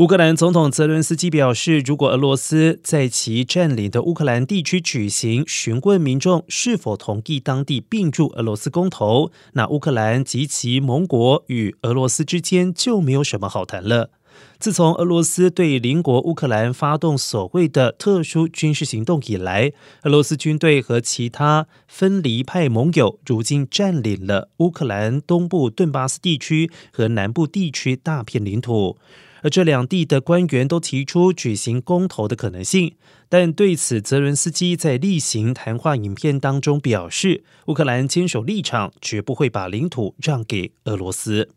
乌克兰总统泽伦斯基表示，如果俄罗斯在其占领的乌克兰地区举行询问民众是否同意当地并入俄罗斯公投，那乌克兰及其盟国与俄罗斯之间就没有什么好谈了。自从俄罗斯对邻国乌克兰发动所谓的特殊军事行动以来，俄罗斯军队和其他分离派盟友如今占领了乌克兰东部顿巴斯地区和南部地区大片领土。而这两地的官员都提出举行公投的可能性，但对此，泽伦斯基在例行谈话影片当中表示，乌克兰坚守立场，绝不会把领土让给俄罗斯。